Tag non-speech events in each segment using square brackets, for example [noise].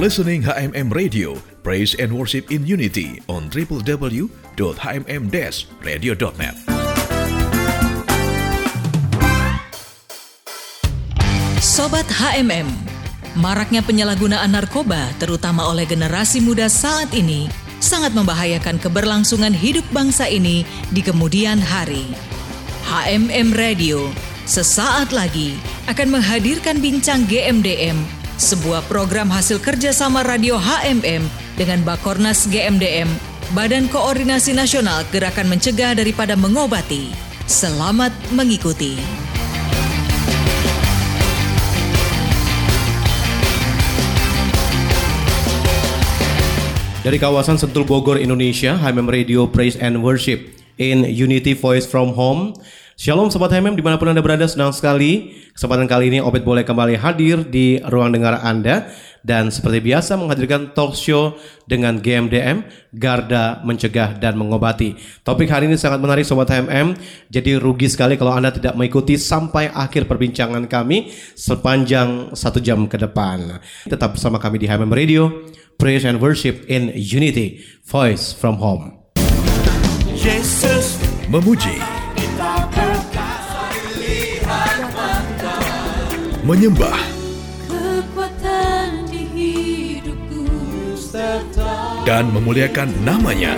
listening HMM Radio, Praise and Worship in Unity on www.hmm-radio.net. Sobat HMM, maraknya penyalahgunaan narkoba terutama oleh generasi muda saat ini sangat membahayakan keberlangsungan hidup bangsa ini di kemudian hari. HMM Radio sesaat lagi akan menghadirkan Bincang GMDM, sebuah program hasil kerjasama Radio HMM dengan Bakornas GMDM, Badan Koordinasi Nasional Gerakan Mencegah Daripada Mengobati. Selamat mengikuti. Dari kawasan Sentul Bogor, Indonesia, HMM Radio Praise and Worship in Unity Voice from Home. Shalom Sobat HMM di mana pun Anda berada, senang sekali. Kesempatan kali ini Obed boleh kembali hadir di ruang dengar Anda. Dan seperti biasa menghadirkan talk show dengan GMDM, Garda Mencegah dan Mengobati. Topik hari ini sangat menarik Sobat HMM, jadi rugi sekali kalau Anda tidak mengikuti sampai akhir perbincangan kami sepanjang satu jam ke depan. Tetap bersama kami di HMM Radio, Praise and Worship in Unity, Voice from Home. Yesus Memuji, menyembah, kekuatan di hidupku dan memuliakan namanya.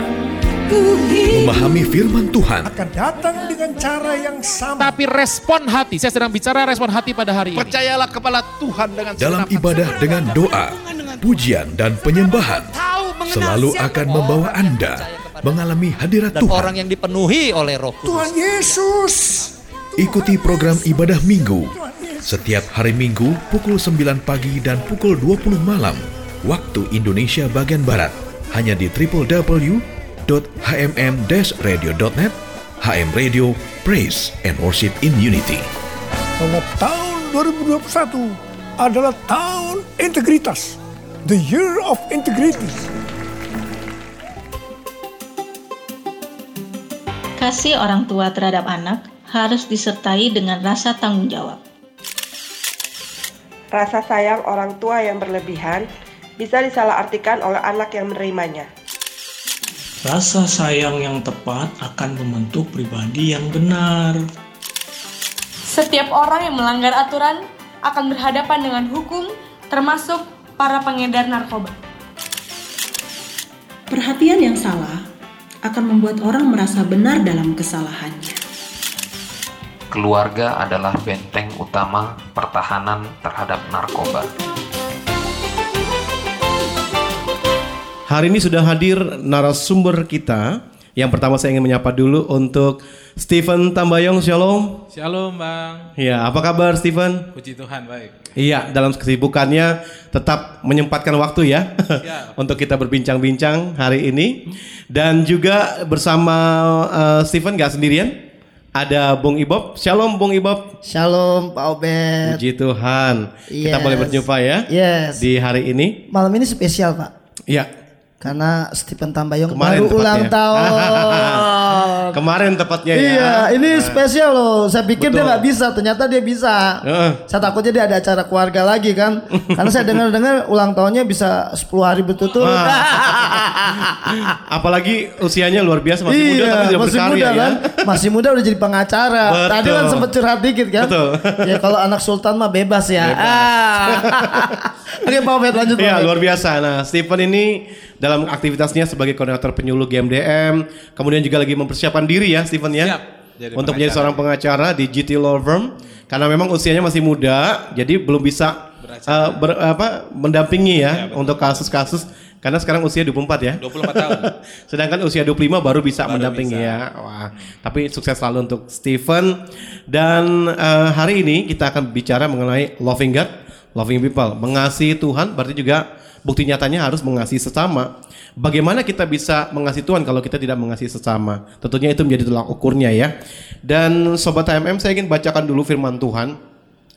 Memahami firman Tuhan akan datang dengan cara yang sama. Tapi respon hati, saya sedang bicara respon hati pada hari ini. Percayalah kepada Tuhan dengan dalam ibadah dengan doa, pujian dan penyembahan selalu akan membawa Anda mengalami hadirat dan Tuhan. orang yang dipenuhi oleh Roh Kudus. Tuhan Yesus. Ikuti program ibadah Minggu setiap hari Minggu pukul 9 pagi dan pukul 20 malam waktu Indonesia bagian Barat hanya di www.hmm-radio.net HM Radio Praise and Worship in Unity. Bahwa tahun 2021 adalah tahun integritas. The year of integrity. Kasih orang tua terhadap anak harus disertai dengan rasa tanggung jawab. Rasa sayang orang tua yang berlebihan bisa disalahartikan oleh anak yang menerimanya. Rasa sayang yang tepat akan membentuk pribadi yang benar. Setiap orang yang melanggar aturan akan berhadapan dengan hukum termasuk para pengedar narkoba. Perhatian yang salah akan membuat orang merasa benar dalam kesalahannya. Keluarga adalah benteng utama pertahanan terhadap narkoba. Hari ini sudah hadir narasumber kita. Yang pertama saya ingin menyapa dulu untuk Stephen Tambayong, Shalom. Shalom Bang. Ya, apa kabar Stephen? Puji Tuhan baik. Iya, dalam kesibukannya tetap menyempatkan waktu ya [laughs] untuk kita berbincang-bincang hari ini. Dan juga bersama uh, Stephen gak sendirian, ada Bung Ibob. Shalom Bung Ibob. Shalom Pak Obed. Puji Tuhan. Kita Yes. boleh berjumpa ya Yes. di hari ini. Malam ini spesial Pak. Iya. Karena Stephen Tambayong Kemarin baru tepatnya. ulang tahun. [laughs] Kemarin tepatnya ya. Iya, ini spesial loh. Saya pikir dia Betul. nggak bisa, ternyata dia bisa. Heeh. Saya takutnya dia ada acara keluarga lagi kan. [laughs] Karena saya dengar-dengar ulang tahunnya bisa 10 hari berturut-turut. [laughs] Apalagi usianya luar biasa masih muda iya, tapi sudah masih berkarya muda ya. kan. Masih muda udah jadi pengacara. Betul. Tadi kan sempat curhat dikit kan. Betul. [laughs] ya kalau anak sultan mah bebas ya. Ah. Oke, Pak Obed lanjut. Iya luar biasa. Nah Stephen ini dalam aktivitasnya sebagai koordinator penyuluh GMDM, kemudian juga lagi mempersiapkan diri ya Stephen ya, Siap, jadi untuk menjadi seorang pengacara di GT Law Firm. Karena memang usianya masih muda, jadi belum bisa eh, ber- apa, mendampingi ya, untuk kasus-kasus. Karena sekarang usia 24 ya. 24 tahun. [laughs] Sedangkan usia 25 baru bisa Baru mendampingi bisa. ya. Wah, tapi sukses selalu untuk Stephen. Dan eh, hari ini kita akan bicara mengenai loving God, loving people, mengasihi Tuhan berarti juga bukti nyatanya harus mengasihi sesama. Bagaimana kita bisa mengasihi Tuhan kalau kita tidak mengasihi sesama? Tentunya itu menjadi tolak ukurnya ya. Dan sobat HMM saya ingin bacakan dulu firman Tuhan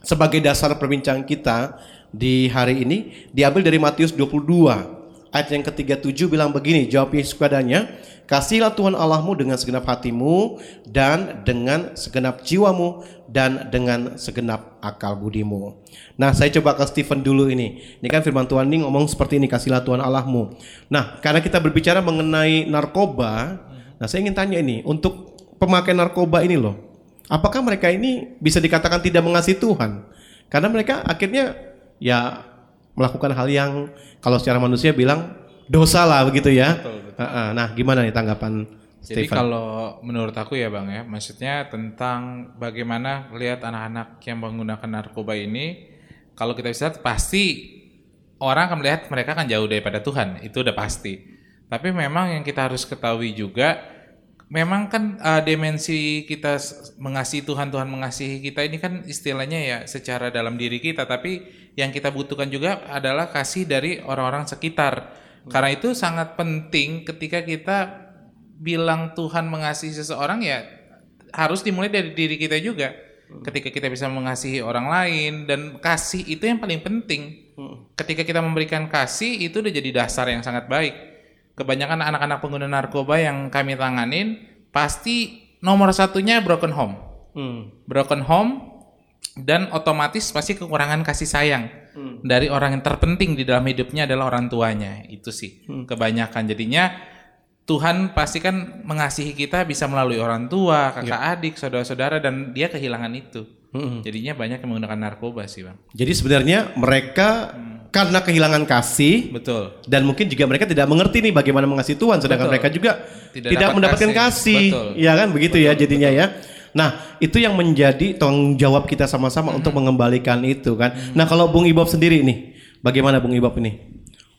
sebagai dasar perbincangan kita di hari ini diambil dari Matius 22 ayat yang ke-37 bilang begini, jawab Yesus kepadanya, Kasihlah Tuhan Allahmu dengan segenap hatimu dan dengan segenap jiwamu dan dengan segenap akal budimu. Nah, saya coba ke Stephen dulu ini. Ini kan firman Tuhan ini ngomong seperti ini, kasihlah Tuhan Allahmu. Nah, karena kita berbicara mengenai narkoba, nah saya ingin tanya ini, untuk pemakai narkoba ini loh, apakah mereka ini bisa dikatakan tidak mengasihi Tuhan? Karena mereka akhirnya ya melakukan hal yang kalau secara manusia bilang dosa lah begitu ya. Betul, Nah, gimana nih tanggapan Jadi Stephen? kalau menurut aku ya bang ya, maksudnya tentang bagaimana lihat anak-anak yang menggunakan narkoba ini, kalau kita bisa pasti orang akan melihat mereka akan jauh daripada Tuhan, itu udah pasti. Tapi memang yang kita harus ketahui juga, memang kan uh, dimensi kita mengasihi Tuhan, Tuhan mengasihi kita ini kan istilahnya ya secara dalam diri kita, tapi yang kita butuhkan juga adalah kasih dari orang-orang sekitar. Karena itu sangat penting ketika kita bilang Tuhan mengasihi seseorang ya harus dimulai dari diri kita juga. Ketika kita bisa mengasihi orang lain dan kasih itu yang paling penting. Ketika kita memberikan kasih itu udah jadi dasar yang sangat baik. Kebanyakan anak-anak pengguna narkoba yang kami tanganin pasti nomor satunya broken home. Broken home dan otomatis pasti kekurangan kasih sayang Hmm. dari orang yang terpenting di dalam hidupnya adalah orang tuanya. Itu sih Hmm. kebanyakan. Jadinya Tuhan pasti kan mengasihi kita bisa melalui orang tua, kakak adik, saudara-saudara dan dia kehilangan itu. Hmm. Jadinya banyak yang menggunakan narkoba sih, Bang. Jadi sebenarnya mereka karena kehilangan kasih, betul. Dan mungkin juga mereka tidak mengerti nih bagaimana mengasihi Tuhan, sedangkan Betul. mereka juga Tidak tidak, dapat mendapatkan kasih. kasih, Betul. ya kan begitu ya jadinya ya. Nah itu yang menjadi tanggung jawab kita sama-sama untuk mengembalikan itu kan. Nah kalau Bung Ibob sendiri nih, bagaimana Bung Ibob ini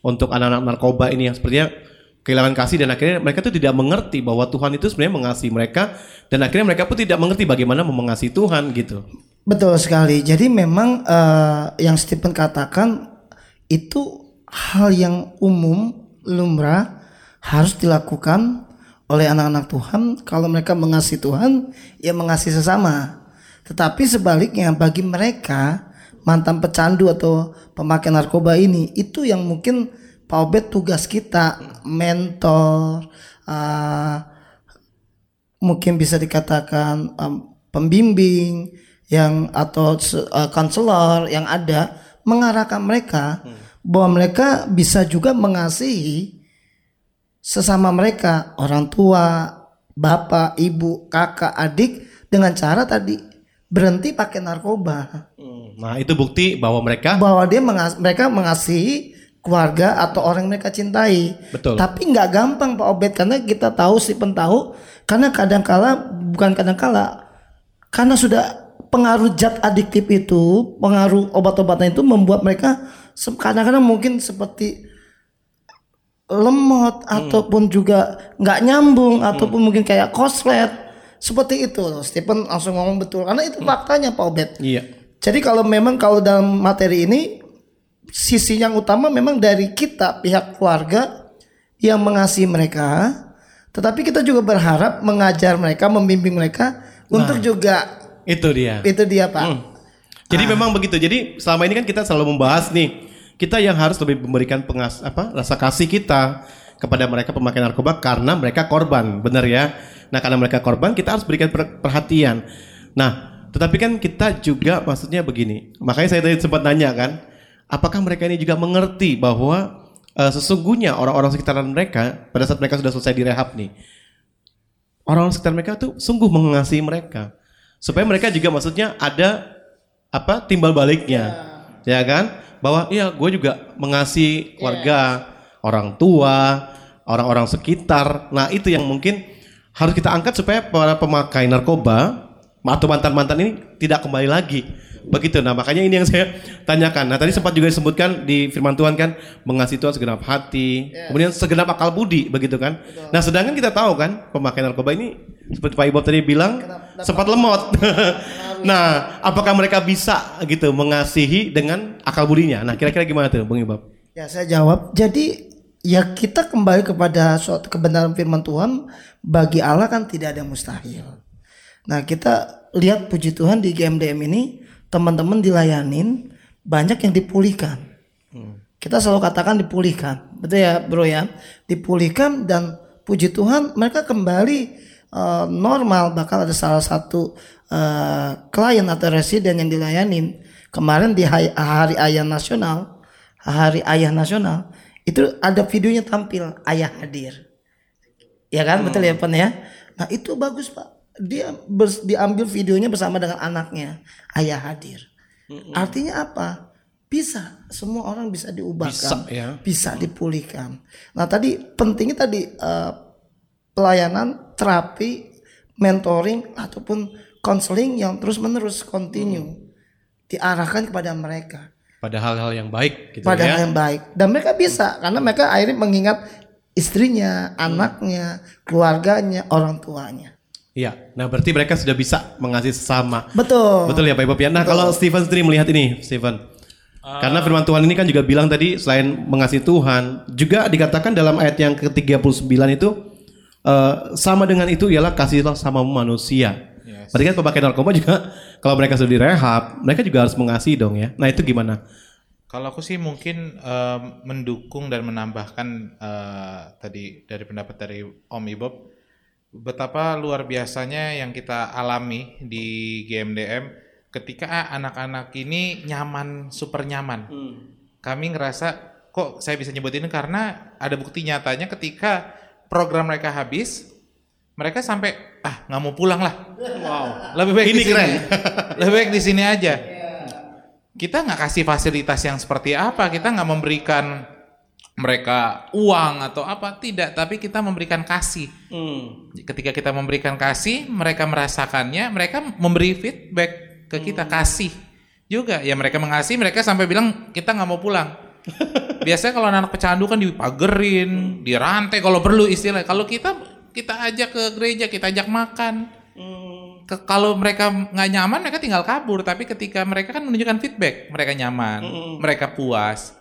untuk anak-anak narkoba ini yang sepertinya kehilangan kasih dan akhirnya mereka tuh tidak mengerti bahwa Tuhan itu sebenarnya mengasihi mereka dan akhirnya mereka pun tidak mengerti bagaimana mengasihi Tuhan gitu. Betul sekali. Jadi memang eh, yang Stephen katakan itu hal yang umum, lumrah, harus dilakukan oleh anak-anak Tuhan. Kalau mereka mengasihi Tuhan, ya mengasihi sesama. Tetapi sebaliknya bagi mereka mantan pecandu atau pemakai narkoba ini itu yang mungkin Pak Obed tugas kita mentor, eh, mungkin bisa dikatakan em, pembimbing yang atau se- eh, konselor yang ada mengarahkan mereka bahwa mereka bisa juga mengasihi sesama mereka orang tua bapak ibu kakak adik dengan cara tadi berhenti pakai narkoba Nah itu bukti bahwa mereka bahwa dia mengas- mereka mengasihi keluarga atau orang yang mereka cintai. Betul. Tapi nggak gampang Pak Obed karena kita tahu Stephen tahu karena kadangkala bukan kadangkala karena sudah pengaruh zat adiktif itu, pengaruh obat-obatan itu membuat mereka kadang-kadang mungkin seperti lemot ataupun juga nggak nyambung ataupun mungkin kayak koslet seperti itu loh. Stephen langsung ngomong betul karena itu faktanya Pak Obed. Iya. Jadi kalau memang kalau dalam materi ini sisi yang utama memang dari kita pihak keluarga yang mengasihi mereka, tetapi kita juga berharap mengajar mereka, membimbing mereka untuk juga itu dia. itu dia Pak. Jadi memang begitu. Jadi selama ini kan kita selalu membahas nih, kita yang harus lebih memberikan pengas apa rasa kasih kita kepada mereka pemakai narkoba karena mereka korban, benar ya. Nah karena mereka korban, kita harus berikan per- perhatian. Nah, tetapi kan kita juga maksudnya begini. Makanya saya tadi sempat nanya kan, apakah mereka ini juga mengerti bahwa eh, sesungguhnya orang-orang sekitaran mereka pada saat mereka sudah selesai direhab nih, orang-orang sekitar mereka tuh sungguh mengasihi mereka supaya mereka juga maksudnya ada apa timbal baliknya. Ya kan? Bahwa iya gue juga mengasihi warga orang tua orang-orang sekitar. Nah itu yang mungkin harus kita angkat supaya para pemakai narkoba atau mantan-mantan ini tidak kembali lagi begitu. Nah makanya ini yang saya tanyakan. Nah tadi sempat juga disebutkan di firman Tuhan kan mengasihi Tuhan segenap hati kemudian segenap akal budi begitu kan? Nah sedangkan kita tahu kan pemakai narkoba ini seperti Pak Ibob tadi bilang sempat lemot. nah apakah mereka bisa gitu mengasihi dengan akal budinya? Nah kira-kira gimana tuh Bung Ibob? Ya saya jawab. Jadi ya kita kembali kepada suatu kebenaran firman Tuhan bagi Allah kan tidak ada yang mustahil. Nah kita lihat puji Tuhan di GMDM ini teman-teman dilayanin banyak yang dipulihkan. kita selalu katakan dipulihkan. Betul ya, Bro ya? Dipulihkan dan puji Tuhan mereka kembali uh, normal bakal ada salah satu uh, klien atau residen yang dilayanin kemarin di hari, hari ayah nasional hari ayah nasional itu ada videonya tampil ayah hadir ya kan hmm. betul ya Pan ya nah itu bagus Pak dia bers, diambil videonya bersama dengan anaknya ayah hadir hmm. artinya apa bisa semua orang bisa diubahkan bisa, ya. bisa dipulihkan nah tadi pentingnya tadi uh, pelayanan terapi mentoring ataupun konseling yang terus menerus continue hmm. diarahkan kepada mereka pada hal-hal yang baik gitu pada ya. hal yang baik dan mereka bisa karena mereka akhirnya mengingat istrinya, anaknya, keluarganya, orang tuanya. Iya, nah berarti mereka sudah bisa mengasihi sesama. Betul. Betul ya Pak Ibu. Nah Betul. kalau Stephen sendiri melihat ini, Stephen. Uh, Karena firman Tuhan ini kan juga bilang tadi selain mengasihi Tuhan, juga dikatakan dalam ayat yang ke-39 itu uh, sama dengan itu ialah kasihlah sama manusia. Yes. Berarti kan pemakai narkoba juga [laughs] kalau mereka sudah direhab, mereka juga harus mengasihi dong ya. Nah itu gimana? Kalau aku sih mungkin uh, mendukung dan menambahkan uh, tadi dari pendapat dari Om Ibob betapa luar biasanya yang kita alami di GMDM ketika anak-anak ini nyaman super nyaman. Hmm. Kami ngerasa kok saya bisa nyebut ini karena ada bukti nyatanya ketika program mereka habis mereka sampai ah nggak mau pulang lah. Wow. Lebih baik Ini di sini. keren. [laughs] Lebih baik di sini aja kita nggak kasih fasilitas yang seperti apa, kita nggak memberikan mereka uang atau apa, tidak, tapi kita memberikan kasih. Hmm. Ketika kita memberikan kasih, mereka merasakannya, mereka memberi feedback ke kita kasih juga. Ya mereka mengasihi, mereka sampai bilang kita nggak mau pulang. [laughs] Biasanya kalau anak pecandu kan dipagerin, dirantai kalau perlu istilah. Kalau kita kita ajak ke gereja, kita ajak makan. Ke, kalau mereka nggak nyaman, mereka tinggal kabur. Tapi ketika mereka kan menunjukkan feedback, mereka nyaman, mereka puas,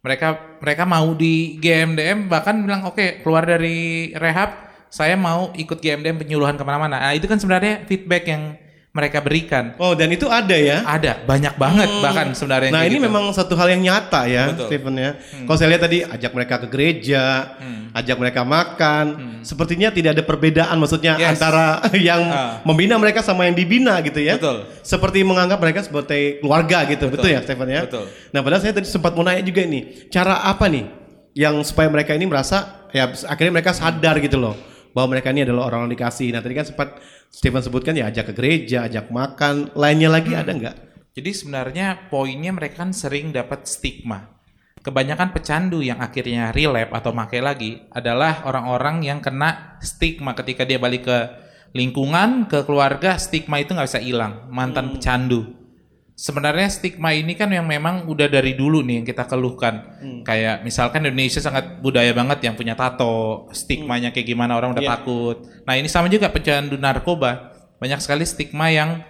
mereka mereka mau di GMDM bahkan bilang oke keluar dari rehab, saya mau ikut GMDM penyuluhan ke mana-mana. Nah itu kan sebenarnya feedback yang mereka berikan. Oh dan itu ada ya? Ada banyak banget Hmm. bahkan sebenarnya. Nah ini gitu. memang satu hal yang nyata ya, Betul. Stephen ya. Hmm. Kalau saya lihat tadi ajak mereka ke gereja, Hmm. ajak mereka makan, sepertinya tidak ada perbedaan maksudnya Yes. antara [laughs] yang Ah. membina mereka sama yang dibina gitu ya. Betul. Seperti menganggap mereka sebagai keluarga gitu, betul, Betul. ya Stephen ya. Betul. Nah padahal saya tadi sempat mau nanya juga nih, cara apa nih yang supaya mereka ini merasa ya akhirnya mereka sadar gitu loh bahwa mereka ini adalah orang yang dikasih. Nah tadi kan sempat Stephen sebutkan ya ajak ke gereja, ajak makan, lainnya lagi Hmm. ada nggak? Jadi sebenarnya poinnya mereka kan sering dapat stigma. Kebanyakan pecandu yang akhirnya relapse atau make lagi adalah orang-orang yang kena stigma ketika dia balik ke lingkungan, ke keluarga, stigma itu nggak bisa hilang. Mantan pecandu. Sebenarnya stigma ini kan yang memang udah dari dulu nih yang kita keluhkan. Hmm. Kayak misalkan Indonesia sangat budaya banget yang punya tato, stigmanya kayak gimana orang udah Iya. takut. Nah ini sama juga pecandu narkoba. Banyak sekali stigma yang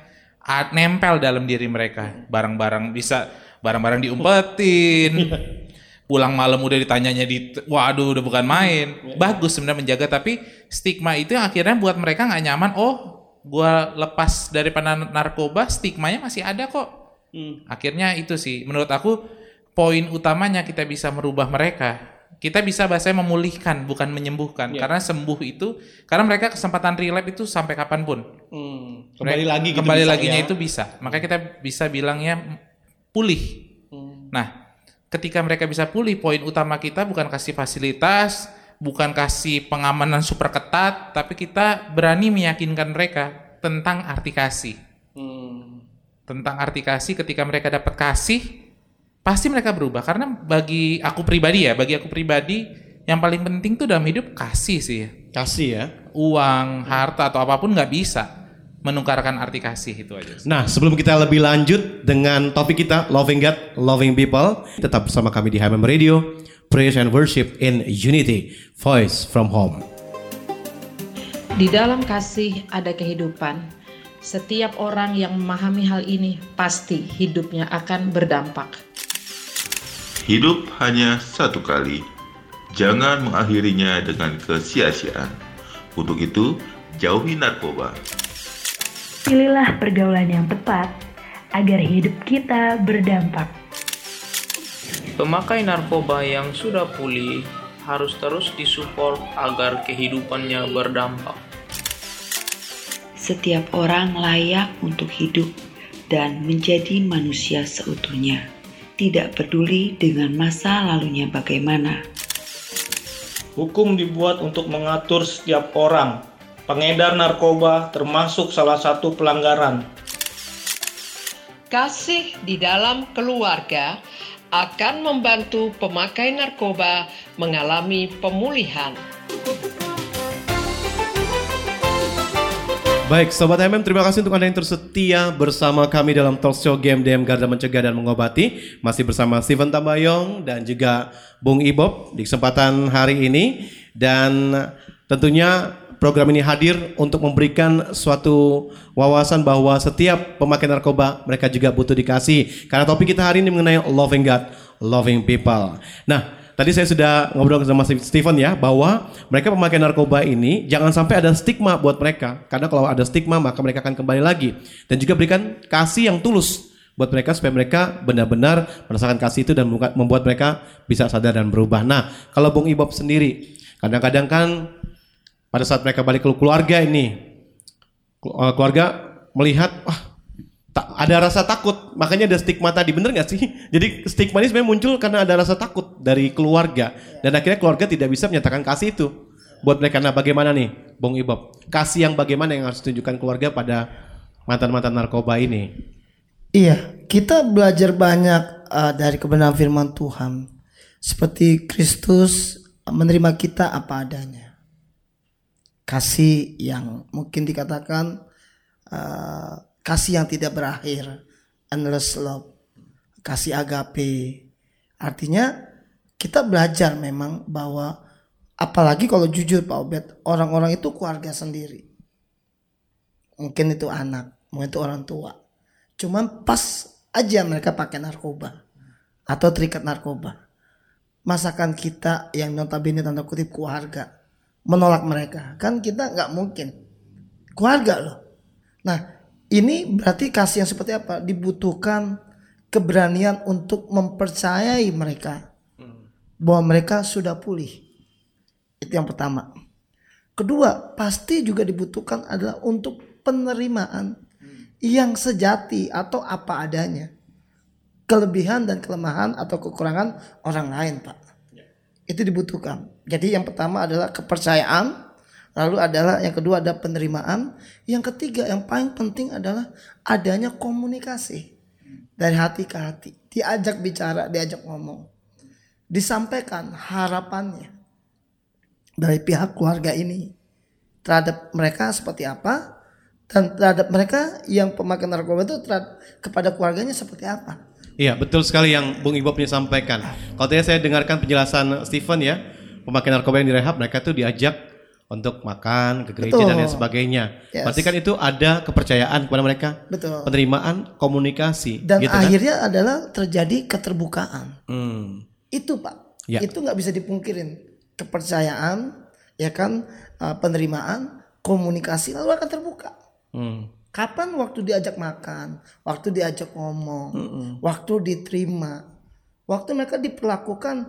nempel dalam diri mereka. Barang-barang bisa barang-barang diumpetin. Pulang malam udah ditanyanya di waduh udah bukan main. Bagus sebenarnya menjaga tapi stigma itu yang akhirnya buat mereka nggak nyaman. Oh, gua lepas daripada narkoba, stigmanya masih ada kok. Akhirnya itu sih menurut aku poin utamanya kita bisa merubah mereka. Kita bisa bahasanya memulihkan bukan menyembuhkan Iya. karena sembuh itu karena mereka kesempatan relapse itu sampai kapan pun. Hmm, Kembali lagi gitu Kembali bisa laginya ya. itu bisa. Makanya kita bisa bilangnya pulih. Hmm. Nah, ketika mereka bisa pulih, poin utama kita bukan kasih fasilitas, bukan kasih pengamanan super ketat, tapi kita berani meyakinkan mereka tentang arti kasih. Hmm. Tentang arti kasih ketika mereka dapat kasih, pasti mereka berubah. Karena bagi aku pribadi ya, bagi aku pribadi yang paling penting tuh dalam hidup kasih sih. ya. Kasih ya. Uang, harta atau apa pun nggak bisa menukarkan arti kasih itu aja. Nah, sebelum kita lebih lanjut dengan topik kita Loving God, Loving People, tetap bersama kami di HMM Radio, Praise and Worship in Unity, Voice from Home. Di dalam kasih ada kehidupan. Setiap orang yang memahami hal ini pasti hidupnya akan berdampak. Hidup hanya satu kali. Jangan mengakhirinya dengan kesia-siaan. Untuk itu, jauhi narkoba. Pilihlah pergaulan yang tepat agar hidup kita berdampak. Pemakai narkoba yang sudah pulih harus terus disupport agar kehidupannya berdampak. Setiap orang layak untuk hidup dan menjadi manusia seutuhnya, tidak peduli dengan masa lalunya bagaimana. Hukum dibuat untuk mengatur setiap orang. Pengedar narkoba termasuk salah satu pelanggaran. Kasih di dalam keluarga akan membantu pemakai narkoba mengalami pemulihan. Baik, Sobat HMM, terima kasih untuk Anda yang tersetia bersama kami dalam talk show Game DM Garda Mencegah dan Mengobati. Masih bersama Steven Tambayong dan juga Bung Ibob di kesempatan hari ini. Dan tentunya program ini hadir untuk memberikan suatu wawasan bahwa setiap pemakai narkoba mereka juga butuh dikasih. Karena topik kita hari ini mengenai loving God, loving people. Nah, Tadi saya sudah ngobrol sama Steven ya bahwa mereka pemakai narkoba ini jangan sampai ada stigma buat mereka karena kalau ada stigma maka mereka akan kembali lagi dan juga berikan kasih yang tulus buat mereka supaya mereka benar-benar merasakan kasih itu dan membuat mereka bisa sadar dan berubah. Nah, kalau Bung Ibob sendiri kadang-kadang kan pada saat mereka balik ke keluarga ini keluarga melihat wah tak, ada rasa takut, makanya ada stigma tadi, bener gak sih? [laughs] Jadi stigma ini sebenarnya muncul karena ada rasa takut dari keluarga dan akhirnya keluarga tidak bisa menyatakan kasih itu buat mereka. Nah, bagaimana nih, Bung Ibob? Kasih yang bagaimana yang harus ditunjukkan keluarga pada mantan-mantan narkoba ini? Iya, kita belajar banyak uh, dari kebenaran firman Tuhan. Seperti Kristus menerima kita apa adanya. Kasih yang mungkin dikatakan uh, kasih yang tidak berakhir, endless love, kasih agape. Artinya kita belajar memang bahwa apalagi kalau jujur Pak Obed, orang-orang itu keluarga sendiri. Mungkin itu anak, mungkin itu orang tua. Cuman pas aja mereka pakai narkoba atau terikat narkoba. Masakan kita yang notabene tanda kutip keluarga menolak mereka, kan kita nggak mungkin keluarga loh. Nah ini berarti kasih yang seperti apa? Dibutuhkan keberanian untuk mempercayai mereka bahwa mereka sudah pulih. Itu yang pertama. Kedua, pasti juga dibutuhkan adalah untuk penerimaan yang sejati atau apa adanya. Kelebihan dan kelemahan atau kekurangan orang lain, Pak. Itu dibutuhkan. Jadi yang pertama adalah kepercayaan Lalu adalah yang kedua ada penerimaan, yang ketiga yang paling penting adalah adanya komunikasi dari hati ke hati, diajak bicara, diajak ngomong, disampaikan harapannya dari pihak keluarga ini terhadap mereka seperti apa dan terhadap mereka yang pemakai narkoba itu terhadap, kepada keluarganya seperti apa. Iya betul sekali yang Bung Ibob sampaikan. Kalau tadi saya dengarkan penjelasan Steven ya, pemakai narkoba yang direhab mereka tuh diajak untuk makan ke gereja Betul. dan lain sebagainya. Yes. Berarti kan itu ada kepercayaan kepada mereka. Betul. Penerimaan, komunikasi. Dan gitu kan? akhirnya kan? adalah terjadi keterbukaan. Hmm. Itu pak. Ya. Itu nggak bisa dipungkirin. Kepercayaan, ya kan, uh, penerimaan, komunikasi lalu akan terbuka. Hmm. Kapan waktu diajak makan, waktu diajak ngomong, hmm. waktu diterima, waktu mereka diperlakukan,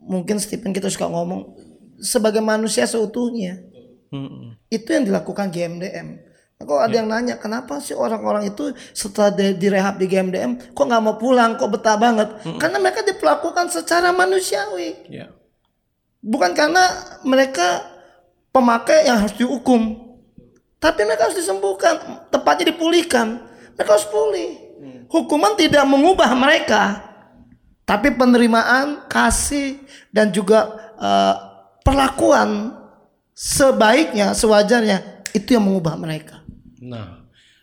mungkin Stephen kita suka ngomong sebagai manusia seutuhnya. Hmm. Itu yang dilakukan GMDM. Nah, kalau ada ya. yang nanya kenapa sih orang-orang itu setelah di, direhab di GMDM kok nggak mau pulang, kok betah banget? Hmm. Karena mereka diperlakukan secara manusiawi. Ya. Bukan karena mereka pemakai yang harus dihukum. Tapi mereka harus disembuhkan, tepatnya dipulihkan. Mereka harus pulih. Hmm. Hukuman tidak mengubah mereka. Tapi penerimaan, kasih dan juga uh, perlakuan sebaiknya, sewajarnya itu yang mengubah mereka. Nah,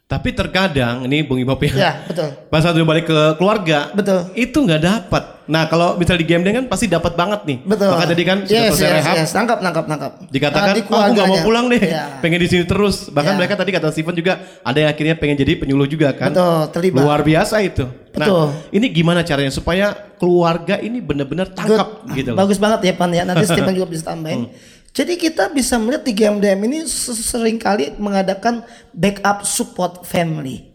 tapi terkadang ini Bung Ibob ya. Ya, betul. Pas saat balik ke keluarga, betul. Itu nggak dapat. Nah, kalau misalnya di game kan pasti dapat banget nih. Betul. Maka tadi kan sudah yes, selesai yes, rehab. Yes, nangkap, nangkap, nangkap. Dikatakan, nah, aku nggak mau pulang deh, ya. pengen di sini terus. Bahkan ya. mereka tadi kata Steven juga ada yang akhirnya pengen jadi penyuluh juga kan. Betul, terlibat. Luar biasa itu. Nah, betul. Ini gimana caranya supaya keluarga ini benar-benar tangkap Good. gitu. Bagus banget ya Pan ya. Nanti [laughs] Steven juga bisa tambahin. Hmm. Jadi kita bisa melihat di GMDM ini sering kali mengadakan backup support family.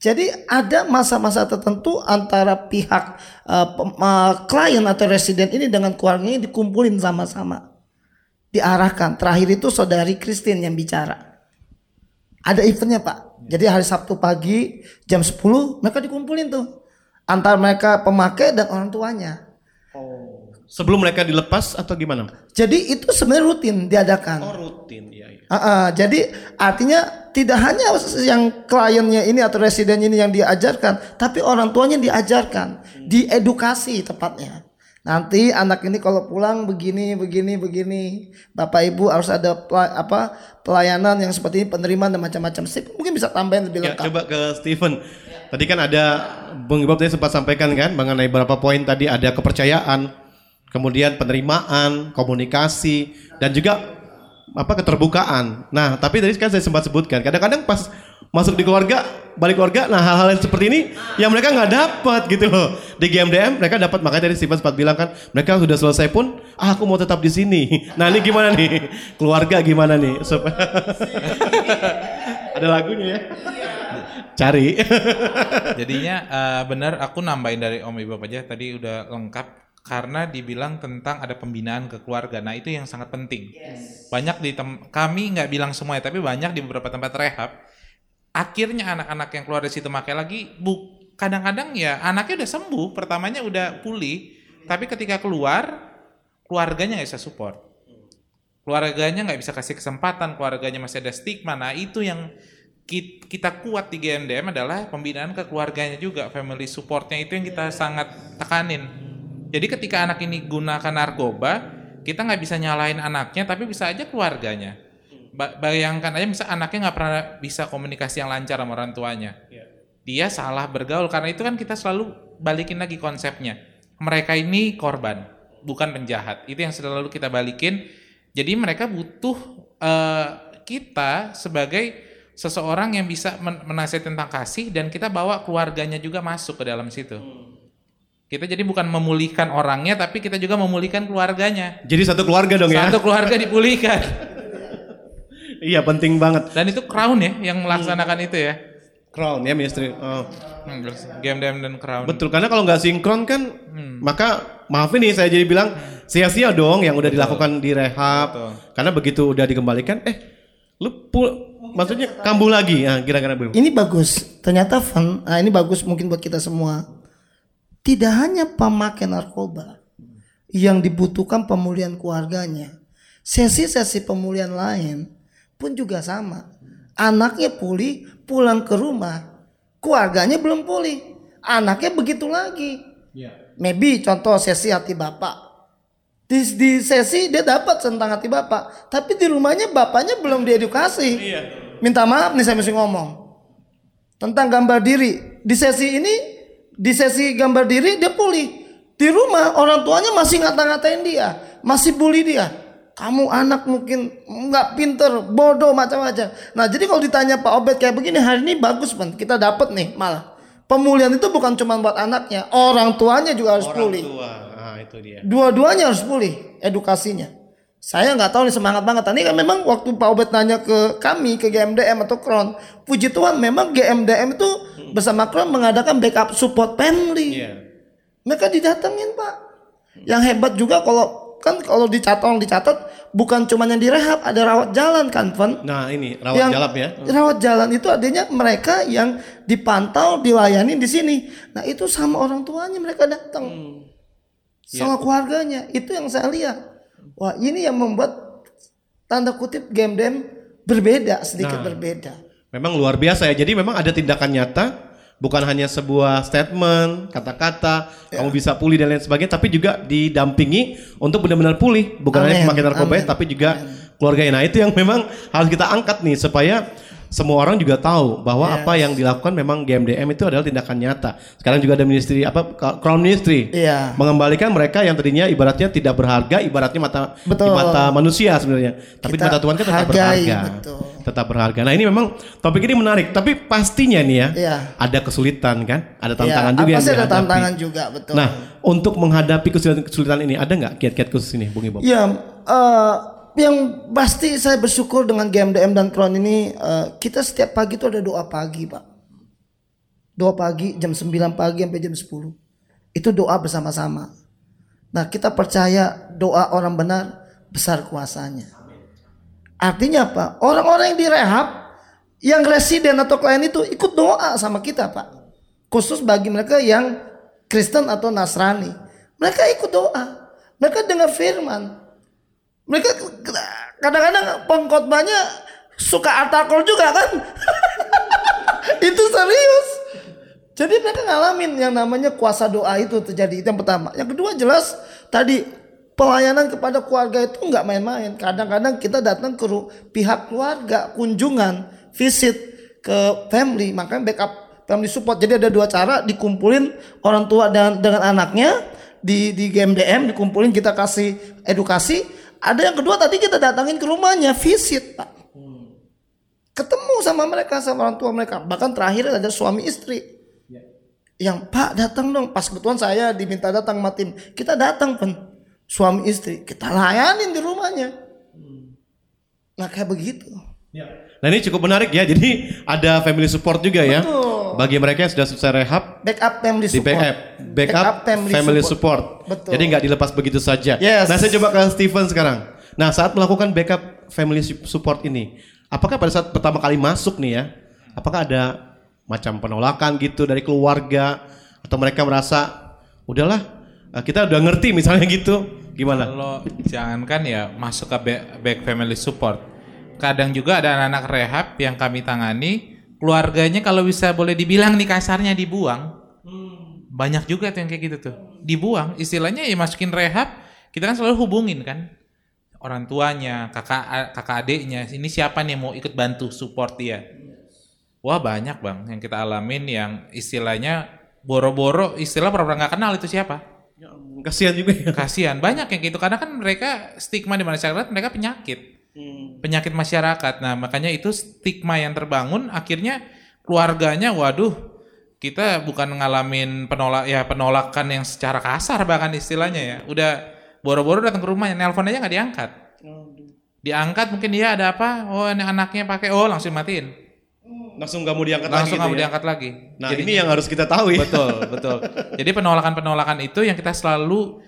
Jadi ada masa-masa tertentu antara pihak uh, uh, atau residen ini dengan keluarganya dikumpulin sama-sama. Diarahkan. Terakhir itu saudari Christine yang bicara. Ada eventnya Pak. Jadi hari Sabtu pagi jam 10 mereka dikumpulin tuh. Antara mereka pemakai dan orang tuanya. Sebelum mereka dilepas atau gimana? Jadi itu sebenarnya rutin diadakan. Oh rutin, iya. iya. Ah, ah, jadi artinya tidak hanya yang kliennya ini atau residennya ini yang diajarkan, tapi orang tuanya diajarkan, diedukasi tepatnya. Nanti anak ini kalau pulang begini, begini, begini, bapak ibu harus ada pela- apa pelayanan yang seperti ini, penerimaan dan macam-macam. Sip, Mungkin bisa tambahin lebih Ya, lengkap. coba ke Steven. Tadi kan ada Bung Ibob tadi sempat sampaikan kan mengenai beberapa poin tadi ada kepercayaan, kemudian penerimaan, komunikasi dan juga apa keterbukaan. Nah, tapi tadi kan saya sempat sebutkan kadang-kadang pas masuk di keluarga, balik keluarga, nah hal-hal yang seperti ini yang mereka nggak dapat gitu loh. Di GMDM mereka dapat makanya tadi Steven sempat bilang kan mereka sudah selesai pun, ah, aku mau tetap di sini. [laughs] Nah, ini gimana nih? Keluarga gimana nih? [laughs] Ada lagunya ya. Cari. [laughs] Jadinya eh, benar aku nambahin dari Om Ibu aja tadi udah lengkap karena dibilang tentang ada pembinaan ke keluarga. Nah, itu yang sangat penting. Banyak di tem- kami nggak bilang semuanya, tapi banyak di beberapa tempat rehab akhirnya anak-anak yang keluar dari situ pakai lagi bu kadang-kadang ya anaknya udah sembuh, pertamanya udah pulih, tapi ketika keluar keluarganya nggak bisa support. Keluarganya nggak bisa kasih kesempatan, keluarganya masih ada stigma. Nah, itu yang ki- kita kuat di GMDM adalah pembinaan ke keluarganya juga, family supportnya itu yang kita sangat tekanin. Jadi ketika anak ini gunakan narkoba, kita nggak bisa nyalain anaknya, tapi bisa aja keluarganya. Ba- bayangkan aja misal anaknya nggak pernah bisa komunikasi yang lancar sama orang tuanya. Dia salah bergaul karena itu kan kita selalu balikin lagi konsepnya. Mereka ini korban, bukan penjahat. Itu yang selalu kita balikin. Jadi mereka butuh eh, kita sebagai seseorang yang bisa men- menasihati tentang kasih dan kita bawa keluarganya juga masuk ke dalam situ. Kita jadi bukan memulihkan orangnya tapi kita juga memulihkan keluarganya. Jadi satu keluarga dong ya. Satu keluarga dipulihkan. [laughs] Iya penting banget. Dan itu Crown ya yang melaksanakan itu ya. Crown ya ministry. Oh. Hmm, GMDM dan Crown. Betul karena kalau nggak sinkron kan Hmm. maka maaf ini saya jadi bilang sia-sia dong yang udah dilakukan di rehab. Betul. Karena begitu udah dikembalikan eh lu pul maksudnya kambuh lagi. Nah, kira-kira Bu. Ini bagus. Ternyata fun. Nah, ini bagus mungkin buat kita semua. Tidak hanya pemakai narkoba yang dibutuhkan pemulihan keluarganya. Sesi-sesi pemulihan lain pun juga sama. Anaknya pulih, pulang ke rumah, keluarganya belum pulih. Anaknya begitu lagi. Maybe contoh sesi hati bapak. Di, di sesi dia dapat tentang hati bapak, tapi di rumahnya bapaknya belum diedukasi. Minta maaf nih saya mesti ngomong tentang gambar diri. Di sesi ini, di sesi gambar diri dia pulih. Di rumah orang tuanya masih ngata-ngatain dia, masih bully dia. Kamu anak mungkin nggak pinter, bodoh macam-macam. Nah jadi kalau ditanya Pak Obed kayak begini hari ini bagus pan, kita dapat nih malah. Pemulihan itu bukan cuma buat anaknya, orang tuanya juga harus pulih. Tua. Nah, itu dia. Dua-duanya harus pulih edukasinya. Saya nggak tahu nih semangat banget. Tadi kan memang waktu Pak Obed nanya ke kami ke GMDM atau Kron, puji Tuhan memang GMDM itu bersama Kron mengadakan backup support family. Mereka didatengin Pak. Yang hebat juga kalau kan kalau dicatat dicatat bukan cuma yang direhab, ada rawat jalan kan, Van? Nah, ini rawat Yang jalap ya. Rawat jalan itu adanya mereka yang dipantau, dilayani di sini. Nah, itu sama orang tuanya mereka datang. Sama keluarganya. Itu yang saya lihat. Wah, ini yang membuat tanda kutip GMDM berbeda, sedikit Nah. berbeda. Memang luar biasa ya. Jadi memang ada tindakan nyata, bukan hanya sebuah statement, kata-kata, Ya. kamu bisa pulih dan lain sebagainya, tapi juga didampingi untuk benar-benar pulih, bukan hanya Amin, pemakai narkoba, amin. tapi juga keluarganya. Nah itu yang memang harus kita angkat nih supaya semua orang juga tahu bahwa Yes. apa yang dilakukan memang GMDM itu adalah tindakan nyata. Sekarang juga ada ministry apa Crown Ministry Iya. mengembalikan mereka yang tadinya ibaratnya tidak berharga, ibaratnya mata di Betul. mata manusia sebenarnya. Tapi di Kita mata Tuhan kan tetap hargai, berharga. betul. Tetap berharga. Nah, ini memang topik ini menarik, tapi pastinya nih ya, Iya. ada kesulitan kan? Ada tantangan Iya, juga yang pasti ada dihadapi. tantangan juga, betul. Nah, untuk menghadapi kesulitan-kesulitan ini ada nggak kiat-kiat khusus ini, Bung Ibob? Ya, eh, yang pasti saya bersyukur dengan GMDM dan Kron ini eh, kita setiap pagi itu ada doa pagi, Pak. doa pagi jam 9 pagi sampai jam 10. Itu doa bersama-sama. Nah, kita percaya doa orang benar besar kuasanya. Artinya apa? Orang-orang yang direhab, yang residen atau klien itu ikut doa sama kita, Pak. Khusus bagi mereka yang Kristen atau Nasrani. Mereka ikut doa. Mereka dengar firman. Mereka kadang-kadang pengkhotbahnya suka artakol juga kan? [laughs] itu serius. Jadi mereka ngalamin yang namanya kuasa doa itu terjadi. Itu yang pertama. Yang kedua jelas tadi pelayanan kepada keluarga itu nggak main-main. Kadang-kadang kita datang ke pihak keluarga, kunjungan, visit ke family, makanya backup family support. Jadi ada dua cara, dikumpulin orang tua dengan dengan anaknya di di GMDM, dikumpulin kita kasih edukasi. Ada yang kedua tadi kita datangin ke rumahnya, visit, Pak. Ketemu sama mereka sama orang tua mereka. Bahkan terakhir ada suami istri yang Pak datang dong pas kebetulan saya diminta datang matin kita datang pun suami istri kita layanin di rumahnya nah kayak begitu Nah ini cukup menarik ya. Jadi ada family support juga ya. Bagi mereka yang sudah selesai rehab. backup family Di support backup, backup, family, family, support. support. Betul. Jadi nggak dilepas begitu saja. Yes. Nah saya coba ke Steven sekarang. Nah saat melakukan backup family su- support ini, apakah pada saat pertama kali masuk nih ya, apakah ada macam penolakan gitu dari keluarga atau mereka merasa udahlah eh, kita udah ngerti misalnya gitu, gimana? Kalau jangankan ya masuk ke back, back family support. Kadang juga ada anak-anak rehab yang kami tangani, keluarganya kalau bisa boleh dibilang nih kasarnya dibuang. Banyak juga tuh yang kayak gitu tuh. Dibuang, istilahnya ya masukin rehab, kita kan selalu hubungin kan. Orang tuanya, kakak kakak adiknya, ini siapa nih yang mau ikut bantu support dia. Wah banyak bang yang kita alamin yang istilahnya boro-boro istilah pura-pura nggak kenal itu siapa. Kasihan juga ya. Kasihan banyak yang gitu karena kan mereka stigma di masyarakat mereka penyakit. Penyakit masyarakat. Nah, makanya itu stigma yang terbangun akhirnya keluarganya waduh kita bukan ngalamin penolak ya penolakan yang secara kasar bahkan istilahnya ya. Udah boro-boro datang ke rumahnya nelpon aja nggak diangkat. Diangkat mungkin dia ada apa? Oh, ini anaknya pakai oh langsung matiin. Langsung nggak mau diangkat Langsung lagi nggak gitu mau ya? diangkat lagi. Nah, ini yang harus kita tahu ya. Betul, betul. [laughs] Jadi penolakan-penolakan itu yang kita selalu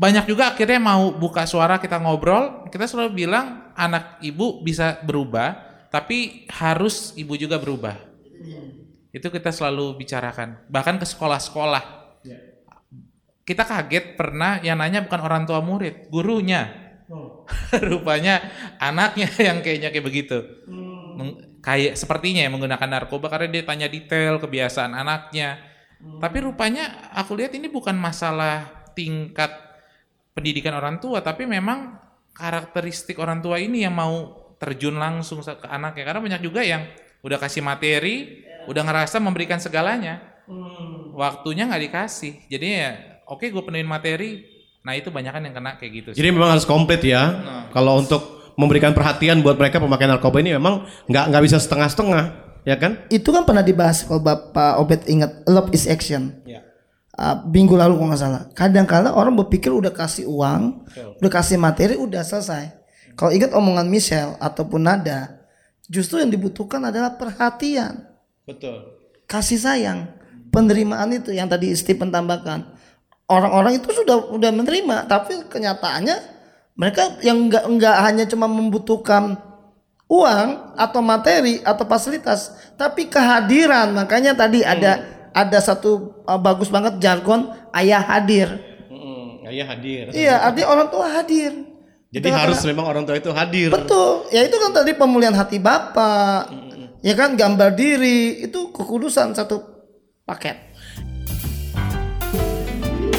banyak juga akhirnya mau buka suara kita ngobrol, kita selalu bilang anak ibu bisa berubah, tapi harus ibu juga berubah. Itu kita selalu bicarakan. Bahkan ke sekolah-sekolah. Kita kaget pernah yang nanya bukan orang tua murid, gurunya. [laughs] Rupanya anaknya yang kayaknya kayak begitu. Meng- kayak sepertinya ya menggunakan narkoba karena dia tanya detail kebiasaan anaknya. Tapi rupanya aku lihat ini bukan masalah tingkat pendidikan orang tua, tapi memang karakteristik orang tua ini yang mau terjun langsung ke anaknya. Karena banyak juga yang udah kasih materi, udah ngerasa memberikan segalanya, waktunya nggak dikasih. Jadi ya oke gue penuhin materi, nah itu banyak kan yang kena kayak gitu. Jadi memang harus komplit ya. Nah. Kalau untuk memberikan perhatian buat mereka pemakai narkoba ini memang nggak nggak bisa setengah-setengah, ya kan? itu kan pernah dibahas kalau Bapak Obet ingat love is action Ya. Uh, minggu lalu kalau nggak salah. Kadang-kala orang berpikir udah kasih uang udah kasih materi udah selesai. Kalau ingat omongan Michelle ataupun Nada justru yang dibutuhkan adalah perhatian. Betul. kasih sayang. Penerimaan itu yang tadi Stephen tambahkan. Orang-orang itu sudah udah menerima tapi kenyataannya mereka yang enggak enggak hanya cuma membutuhkan uang atau materi atau fasilitas tapi kehadiran. Makanya tadi ada ada satu uh, bagus banget jargon ayah hadir. Mm, ayah hadir. iya artinya orang tua hadir. Jadi Itu harus memang orang tua itu hadir. betul. Ya itu kan tadi pemulihan hati bapak. Ya kan gambar diri itu kekudusan satu paket.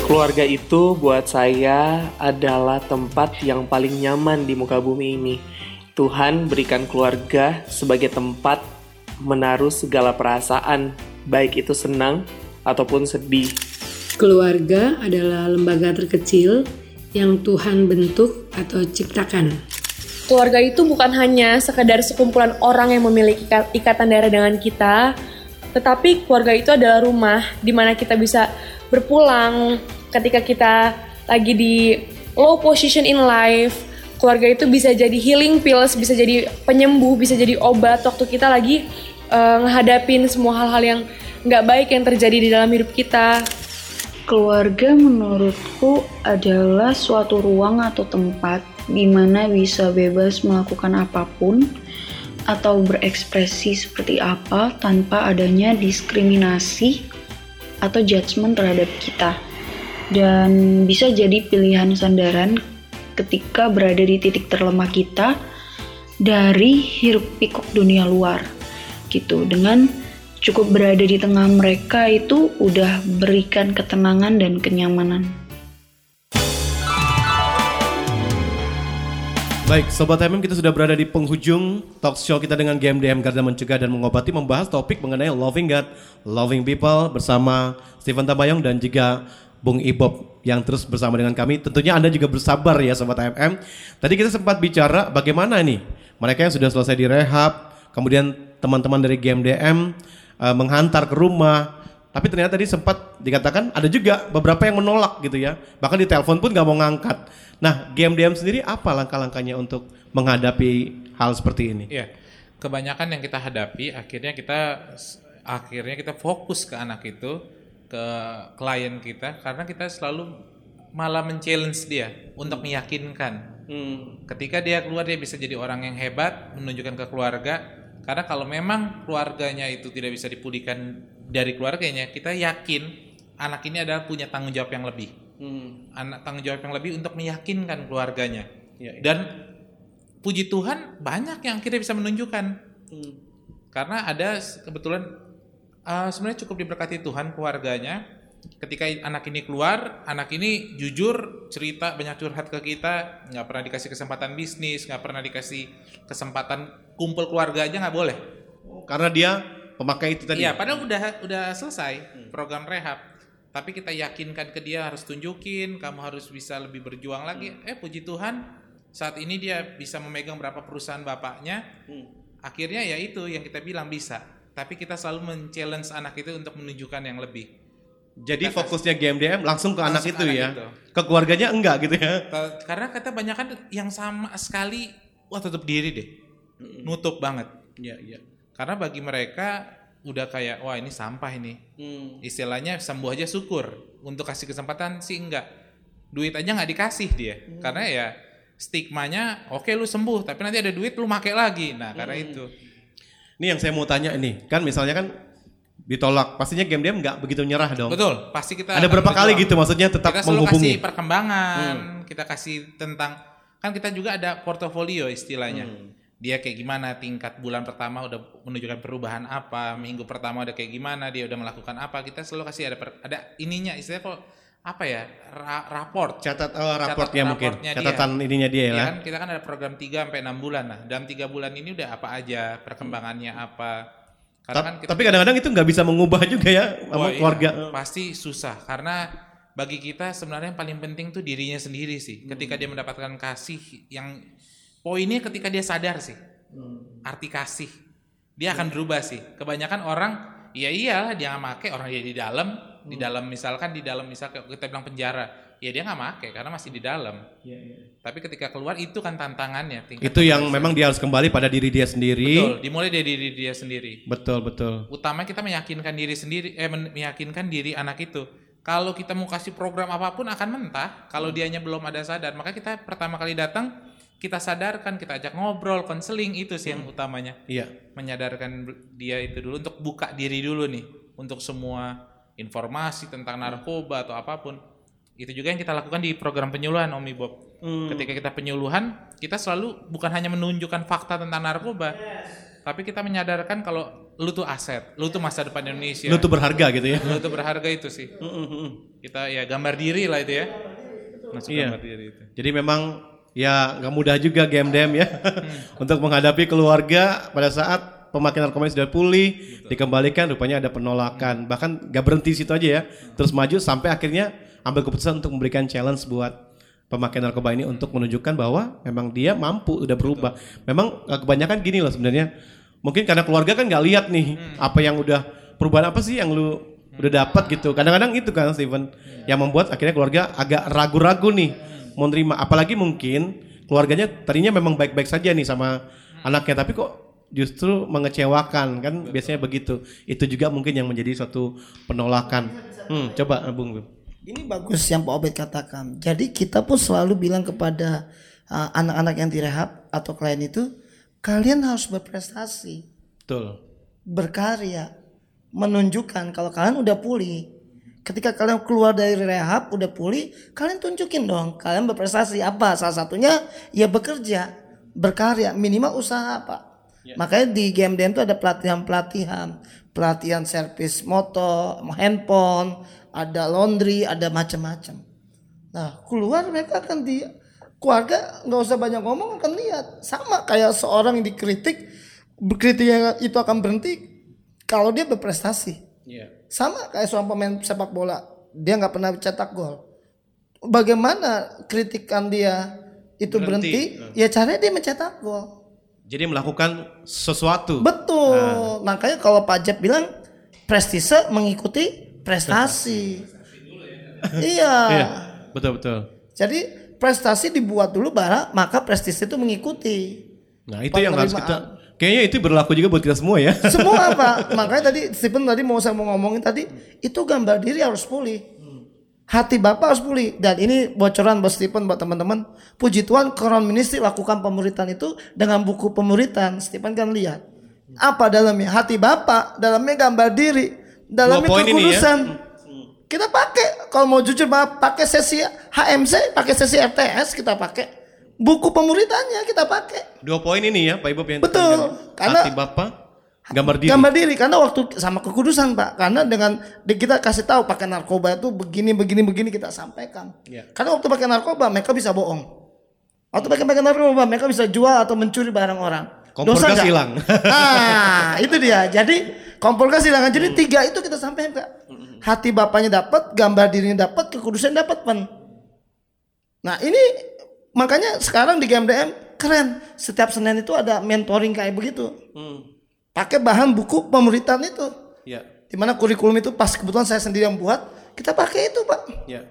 Keluarga itu buat saya adalah tempat yang paling nyaman di muka bumi ini. Tuhan berikan keluarga sebagai tempat menaruh segala perasaan, baik itu senang ataupun sedih. Keluarga adalah lembaga terkecil yang Tuhan bentuk atau ciptakan. Keluarga itu bukan hanya sekedar sekumpulan orang yang memiliki ika- ikatan darah dengan kita, tetapi keluarga itu adalah rumah di mana kita bisa berpulang ketika kita lagi di low position in life. Keluarga itu bisa jadi healing pills, bisa jadi penyembuh, bisa jadi obat waktu kita lagi eh, ngehadapin semua hal-hal yang nggak baik yang terjadi di dalam hidup kita. Keluarga menurutku adalah suatu ruang atau tempat di mana bisa bebas melakukan apa pun atau berekspresi seperti apa tanpa adanya diskriminasi atau judgement terhadap kita. Dan bisa jadi pilihan sandaran ketika berada di titik terlemah kita dari hiruk pikuk dunia luar gitu dengan cukup berada di tengah mereka itu udah berikan ketenangan dan kenyamanan. Baik, Sobat HMM kita sudah berada di penghujung talk show kita dengan GMDM Garda Mencegah dan Mengobati membahas topik mengenai Loving God, Loving People bersama Stephen Tabayong dan juga Bung Ibob yang terus bersama dengan kami. Tentunya Anda juga bersabar ya Sobat HMM. Tadi kita sempat bicara bagaimana nih mereka yang sudah selesai direhab, kemudian teman-teman dari GMDM uh, menghantar ke rumah, tapi ternyata tadi sempat dikatakan ada juga beberapa yang menolak gitu ya. Bahkan di telepon pun nggak mau ngangkat. Nah, GMDM sendiri apa langkah-langkahnya untuk menghadapi hal seperti ini? Iya. Kebanyakan yang kita hadapi akhirnya kita akhirnya kita fokus ke anak itu, ke klien kita karena kita selalu malah men-challenge dia untuk meyakinkan. Hmm. Ketika dia keluar dia bisa jadi orang yang hebat, menunjukkan ke keluarga. Karena kalau memang keluarganya itu tidak bisa dipulihkan dari keluarganya, kita yakin anak ini adalah punya tanggung jawab yang lebih. Hmm. Anak tanggung jawab yang lebih untuk meyakinkan keluarganya. Ya, ya. Dan puji Tuhan banyak yang akhirnya bisa menunjukkan. Hmm. Karena ada kebetulan uh, sebenarnya cukup diberkati Tuhan keluarganya. Ketika anak ini keluar, anak ini jujur cerita banyak curhat ke kita, nggak pernah dikasih kesempatan bisnis, nggak pernah dikasih kesempatan kumpul keluarga aja nggak boleh. Karena dia pemakai itu tadi. Iya, padahal udah udah selesai program rehab. Tapi kita yakinkan ke dia harus tunjukin, kamu harus bisa lebih berjuang lagi. Eh puji Tuhan, saat ini dia bisa memegang berapa perusahaan bapaknya. Akhirnya ya itu yang kita bilang bisa. Tapi kita selalu men-challenge anak itu untuk menunjukkan yang lebih. Jadi fokusnya GMDM langsung ke anak Langsung itu ke ya. anak itu. Ke keluarganya enggak gitu ya. Ka- Karena kata banyak kan yang sama sekali, wah tutup diri deh, nutup banget. Iya iya. Karena bagi mereka udah kayak wah ini sampah ini. Hmm. Istilahnya sembuh aja syukur. Untuk kasih kesempatan sih enggak. Duit aja nggak dikasih dia. Karena ya stigmanya oke lu sembuh tapi nanti ada duit lu make lagi. Nah, karena Hmm. itu. Ini yang saya mau tanya ini, kan misalnya kan ditolak, pastinya GMDM nggak begitu nyerah dong. Betul, pasti kita Ada berapa kali gitu maksudnya tetap kita menghubungi? kasih perkembangan, kita kasih tentang kan kita juga ada portofolio istilahnya. Hmm. Dia kayak gimana tingkat bulan pertama udah menunjukkan perubahan apa, minggu pertama udah kayak gimana, dia udah melakukan apa. Kita selalu kasih ada per- ada ininya istilahnya kok apa ya? Ra- raport. Catat oh, Catat raportnya mungkin. raportnya Catatan ininya dia Iya ya. kan kita kan ada program 3 sampai 6 bulan. Nah, dalam 3 bulan ini udah apa aja, perkembangannya apa. Karena Ta- kan kita Tapi kadang-kadang itu nggak bisa mengubah juga ya sama iya. keluarga. Pasti susah karena bagi kita sebenarnya yang paling penting tuh dirinya sendiri sih. Hmm. Ketika dia mendapatkan kasih yang poinnya ketika dia sadar sih. Hmm. Arti kasih. Dia akan berubah sih. Kebanyakan orang ya iyalah dia nggak make orang dia di dalam, di Hmm. dalam misalkan di dalam misal kayak kita bilang penjara, ya dia nggak make karena masih di dalam. Tapi ketika keluar itu kan tantangannya. tingkat Itu yang memang dia harus kembali pada diri dia sendiri. Betul, dimulai dari diri dia sendiri. Betul, betul. utama kita meyakinkan diri sendiri eh meyakinkan diri anak itu. Kalau kita mau kasih program apa pun akan mentah. Kalau dianya belum ada sadar. Maka kita pertama kali datang kita sadarkan kita ajak ngobrol konseling. Itu sih yang utamanya. Iya. menyadarkan dia itu dulu untuk buka diri dulu nih. Untuk semua informasi tentang narkoba atau apa pun itu juga yang kita lakukan di program penyuluhan Om Bob Hmm. ketika kita penyuluhan kita selalu bukan hanya menunjukkan fakta tentang narkoba tapi kita menyadarkan kalau lu tuh aset, lu tuh masa depan Indonesia. Lu tuh berharga gitu ya. Lu tuh berharga itu sih. Kita ya gambar diri lah itu ya. Masuk Iya. gambar diri itu. Jadi memang ya nggak mudah juga GMDM ya Hmm. [laughs] untuk menghadapi keluarga pada saat pemakaian narkoba sudah pulih dikembalikan rupanya ada penolakan bahkan gak berhenti situ aja ya terus maju sampai akhirnya ambil keputusan untuk memberikan challenge buat pemakai narkoba ini untuk menunjukkan bahwa memang dia mampu udah berubah. Memang eh, kebanyakan gini loh sebenarnya. Mungkin karena keluarga kan nggak lihat nih Hmm. apa yang udah perubahan apa sih yang lu udah dapat gitu. Kadang-kadang itu kan Steven yang membuat akhirnya keluarga agak ragu-ragu nih mau nerima. Apalagi mungkin keluarganya tadinya memang baik-baik saja nih sama anaknya tapi kok justru mengecewakan kan? Biasanya begitu. Itu juga mungkin yang menjadi suatu penolakan. Hmm, coba Bung. Ini bagus yang Pak Obed katakan. Jadi kita pun selalu bilang kepada uh, anak-anak yang direhab atau klien itu, kalian harus berprestasi, Betul. berkarya, menunjukkan kalau kalian udah pulih. Ketika kalian keluar dari rehab, udah pulih, kalian tunjukin dong, kalian berprestasi apa? Salah satunya ya bekerja, berkarya, minimal usaha Pak. Makanya di game DM itu ada pelatihan-pelatihan, pelatihan servis motor, handphone, ada laundry, ada macam-macam. Nah, keluar mereka akan di keluarga nggak usah banyak ngomong akan lihat sama kayak seorang yang dikritik kritiknya itu akan berhenti kalau dia berprestasi Iya. sama kayak seorang pemain sepak bola dia nggak pernah cetak gol bagaimana kritikan dia itu berhenti, Berhenti. ya caranya dia mencetak gol Jadi melakukan sesuatu. betul makanya kalau Pak Jeb bilang prestise mengikuti prestasi iya Iya, betul betul. Jadi prestasi dibuat dulu bara maka prestise itu mengikuti. Nah, itu yang harus kita kayaknya itu berlaku juga buat kita semua ya. Semua [laughs] apa? Makanya tadi Stephen tadi mau saya mau ngomongin tadi itu gambar diri harus pulih. Hati Bapak harus pulih dan ini bocoran buat Stephen buat teman-teman. Puji Tuhan Crown Ministry lakukan pemuritan itu dengan buku pemuritan. Stephen kan lihat. Apa dalamnya? Hati Bapak, dalamnya gambar diri, dalamnya ini ya. kekudusan. Kita pakai kalau mau jujur Bapak pakai sesi HMC, pakai sesi RTS kita pakai. Buku pemuritannya kita pakai. Dua poin ini ya Pak Ibu yang Betul. Karena- hati Bapak gambar diri. Gambar diri karena waktu sama kekudusan Pak. Karena dengan kita kasih tahu pakai narkoba itu begini begini begini kita sampaikan. Iya. Karena waktu pakai narkoba mereka bisa bohong. Waktu pakai pakai narkoba mereka bisa jual atau mencuri barang orang. Kompor Dosa gas hilang. Nah, itu dia. Jadi kompor gas hilang. Jadi tiga itu kita sampaikan Kak. Hati bapaknya dapat, gambar dirinya dapat, kekudusan dapat pan. Nah ini makanya sekarang di GMDM keren. Setiap Senin itu ada mentoring kayak begitu. Hmm. Pakai bahan buku pemuritan itu. Ya. Di mana kurikulum itu pas kebetulan saya sendiri yang buat, kita pakai itu pak. Ya.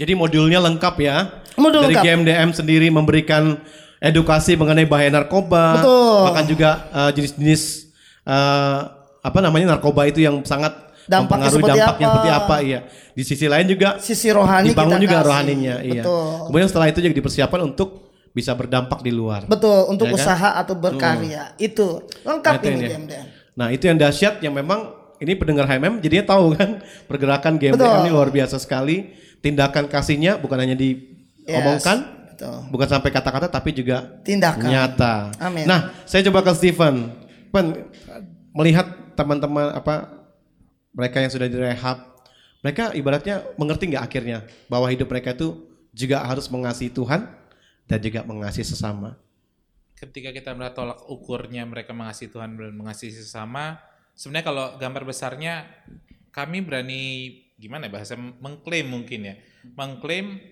Jadi modulnya lengkap ya. Modul Dari lengkap. GMDM sendiri memberikan edukasi mengenai bahaya narkoba, Betul. bahkan juga eh, jenis-jenis eh, apa namanya narkoba itu yang sangat Dampaknya mempengaruhi seperti dampaknya apa. seperti apa iya. Di sisi lain juga Sisi rohani dibangun kita juga kasih. rohaninya iya. Betul. Kemudian setelah itu juga dipersiapkan untuk bisa berdampak di luar. Betul untuk Ya kan? usaha atau berkarya itu lengkap Nah, itu ini ya. Nah itu yang dahsyat yang memang ini pendengar HMM jadinya tahu kan pergerakan GMDM Betul. ini luar biasa sekali. Tindakan kasihnya bukan hanya diomongkan, betul. bukan sampai kata-kata tapi juga Tindakan. nyata. Amin. Nah saya coba ke Steven, Pen, melihat teman-teman apa mereka yang sudah direhab, mereka ibaratnya mengerti nggak akhirnya bahwa hidup mereka itu juga harus mengasihi Tuhan dan juga mengasihi sesama. ketika kita melihat tolak ukurnya mereka mengasihi Tuhan dan mengasihi sesama, sebenarnya kalau gambar besarnya kami berani gimana ya bahasa mengklaim mungkin ya, mengklaim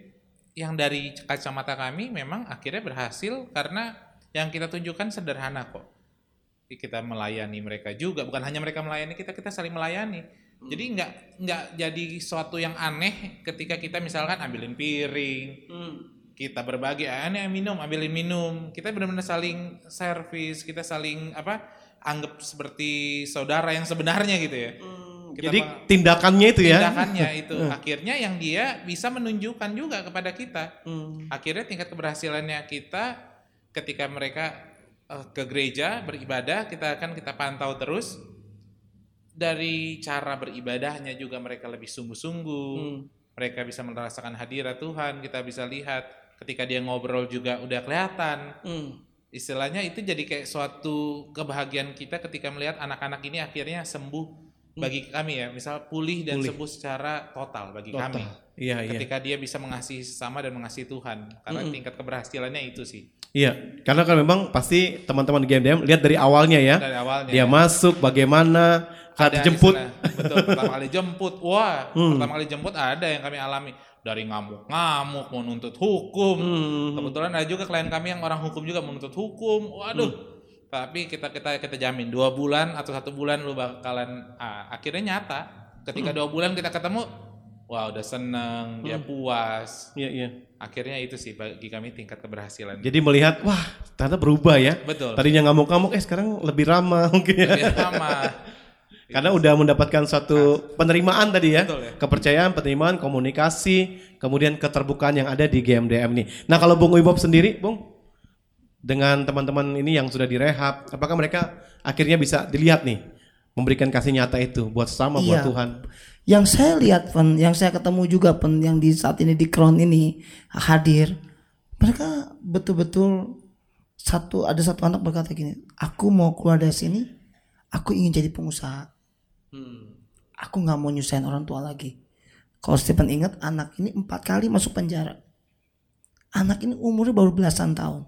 yang dari kacamata kami memang akhirnya berhasil karena yang kita tunjukkan sederhana kok. Kita melayani mereka juga, bukan hanya mereka melayani kita, kita saling melayani. Jadi nggak nggak jadi suatu yang aneh ketika kita misalkan ambilin piring, kita berbagi, ah, ini yang minum, ambilin minum. Kita benar-benar saling servis, kita saling apa? Anggap seperti saudara yang sebenarnya gitu ya. Kita Jadi tindakannya itu ya. Tindakannya [laughs] itu Hmm. akhirnya yang dia bisa menunjukkan juga kepada kita. Akhirnya tingkat keberhasilannya kita ketika mereka ke gereja beribadah, kita akan kita pantau terus. Dari cara beribadahnya juga mereka lebih sungguh-sungguh. Mereka bisa merasakan hadirat Tuhan, kita bisa lihat. Ketika dia ngobrol juga udah kelihatan. Istilahnya itu jadi kayak suatu kebahagiaan kita ketika melihat anak-anak ini akhirnya sembuh bagi kami ya, misal pulih dan Pulih. sembuh secara total bagi Total. kami. Iya, iya. Ketika dia bisa mengasihi sesama dan mengasihi Tuhan, karena Mm-mm. tingkat keberhasilannya itu sih. Iya, karena kan memang pasti teman-teman GMDM lihat dari awalnya ya. Dari awalnya, Dia ya. masuk bagaimana saat dijemput. istilah- betul, pertama kali jemput. Wah, [laughs] Hmm. pertama kali jemput ada yang kami alami dari ngamuk-ngamuk mau nuntut hukum. Hmm. Kebetulan ada juga klien kami yang orang hukum juga menuntut hukum. Waduh. Hmm. Tapi kita kita kita jamin dua bulan atau satu bulan lu bakalan ah, akhirnya nyata. Ketika Hmm. dua bulan kita ketemu, wah udah seneng, dia Hmm. puas. Iya, iya. Akhirnya itu sih bagi kami tingkat keberhasilan. Jadi melihat wah ternyata berubah ya. Betul. Tadinya ngamuk-ngamuk eh sekarang lebih ramah mungkin ya. Lebih ramah. [laughs] Karena udah mendapatkan satu penerimaan tadi ya. Betul ya. Kepercayaan, penerimaan, komunikasi, kemudian keterbukaan yang ada di GMDM nih. Nah, kalau Bung Wibob sendiri, Bung dengan teman-teman ini yang sudah direhab, apakah mereka akhirnya bisa dilihat nih memberikan kasih nyata itu buat buat Iya. Tuhan. Yang saya lihat pen, yang saya ketemu juga pen, yang di saat ini di Crown ini hadir, mereka betul-betul satu ada satu anak berkata gini, aku mau keluar dari sini, aku ingin jadi pengusaha, aku nggak mau nyusahin orang tua lagi. Kalau Stephen ingat anak ini empat kali masuk penjara, anak ini umurnya baru belasan tahun.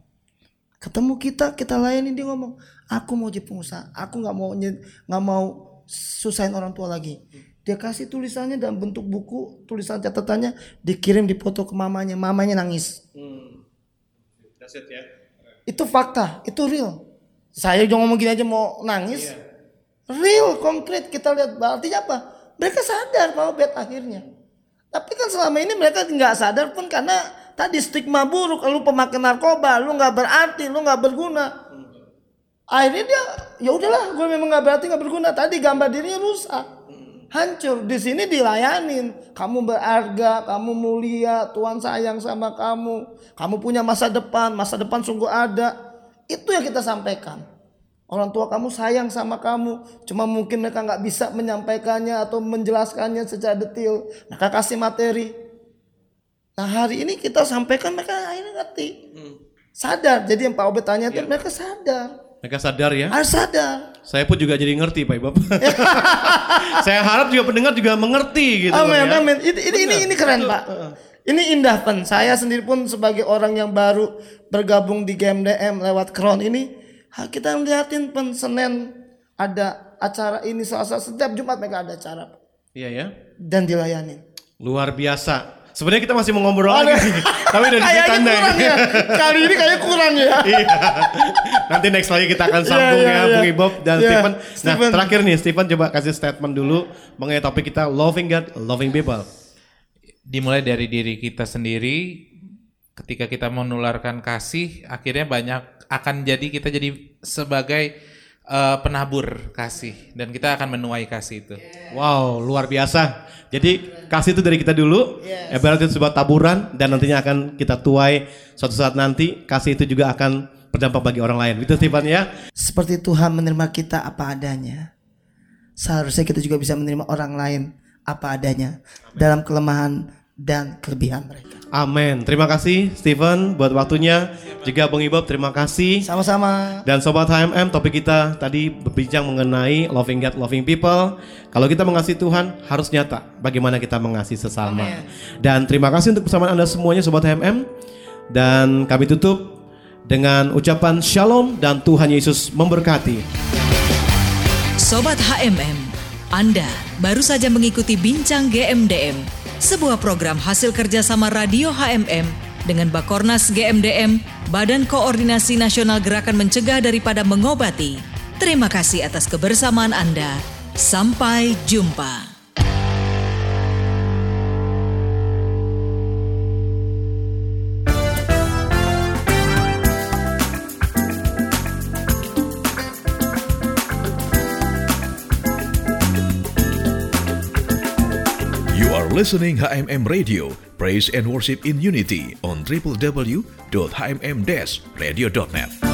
Ketemu kita, kita layani dia ngomong, aku mau jadi pengusaha, aku nggak mau nggak mau susahin orang tua lagi. Dia kasih tulisannya dalam bentuk buku, tulisan catatannya dikirim di foto ke mamanya, mamanya nangis. That's it ya. Itu fakta, itu real. Saya juga ngomong gini aja mau nangis. Real, konkret kita lihat artinya apa? Mereka sadar bahwa bed akhirnya. Tapi kan selama ini mereka nggak sadar pun karena tadi stigma buruk, lu pemakai narkoba, lu nggak berarti, lu nggak berguna. Akhirnya dia, ya udahlah, gue memang nggak berarti nggak berguna. Tadi gambar dirinya rusak, hancur. Di sini dilayanin, kamu berharga, kamu mulia, Tuhan sayang sama kamu, kamu punya masa depan, masa depan sungguh ada. Itu yang kita sampaikan. Orang tua kamu sayang sama kamu, cuma mungkin mereka nggak bisa menyampaikannya atau menjelaskannya secara detail. Mereka kasih materi. Nah hari ini kita sampaikan mereka akhirnya ngerti, sadar. Jadi yang Pak Obet tanya itu mereka sadar, Mereka sadar ya. harus sadar. Saya pun juga jadi ngerti Pak Ibab. [laughs] Saya harap juga pendengar juga mengerti gitu. amin, ya. amin. Ini, ini, ini, ini keren Pak. Ini indah pen. Saya sendiri pun sebagai orang yang baru bergabung di GMDM lewat Crown ini, kita ngeliatin pen Senin ada acara ini Selasa setiap Jumat mereka ada acara. Iya ya. dan dilayani. Luar biasa. Sebenarnya kita masih mau ngobrol lagi. [laughs] Tapi udah Kayaknya ditanda kurang ya. Kali ini kayak kurang ya. [laughs] Iya. Nanti next lagi kita akan Iya, sambung iya, ya iya. Bung Ibob dan Iya, Stephen. Nah Stephen. terakhir nih Stephen coba kasih statement dulu mengenai topik kita loving God, loving people. dimulai dari diri kita sendiri ketika kita menularkan kasih akhirnya banyak akan jadi kita jadi sebagai eh, penabur kasih dan kita akan menuai kasih itu. Wow luar biasa. Jadi kasih itu dari kita dulu. Yes. Ibaratnya itu sebuah taburan dan nantinya akan kita tuai suatu saat nanti kasih itu juga akan berdampak bagi orang lain. Itu Stephen ya. Seperti Tuhan menerima kita apa adanya. Seharusnya kita juga bisa menerima orang lain apa adanya dalam kelemahan dan kelebihan mereka. Amin. Terima kasih Stephen buat waktunya. Juga Bung Ibob terima kasih. Sama-sama. Dan Sobat HMM topik kita tadi berbincang mengenai loving God, loving people. Kalau kita mengasihi Tuhan harus nyata bagaimana kita mengasihi sesama. Dan terima kasih untuk persamaan Anda semuanya Sobat HMM. Dan kami tutup dengan ucapan shalom dan Tuhan Yesus memberkati. Sobat HMM, Anda baru saja mengikuti Bincang GMDM, sebuah program hasil kerjasama Radio HMM dengan Bakornas GMDM, Badan Koordinasi Nasional Gerakan Mencegah Daripada Mengobati. Terima kasih atas kebersamaan Anda. Sampai jumpa. Listening HMM Radio, Praise and Worship in Unity on www.hmm-radio.net.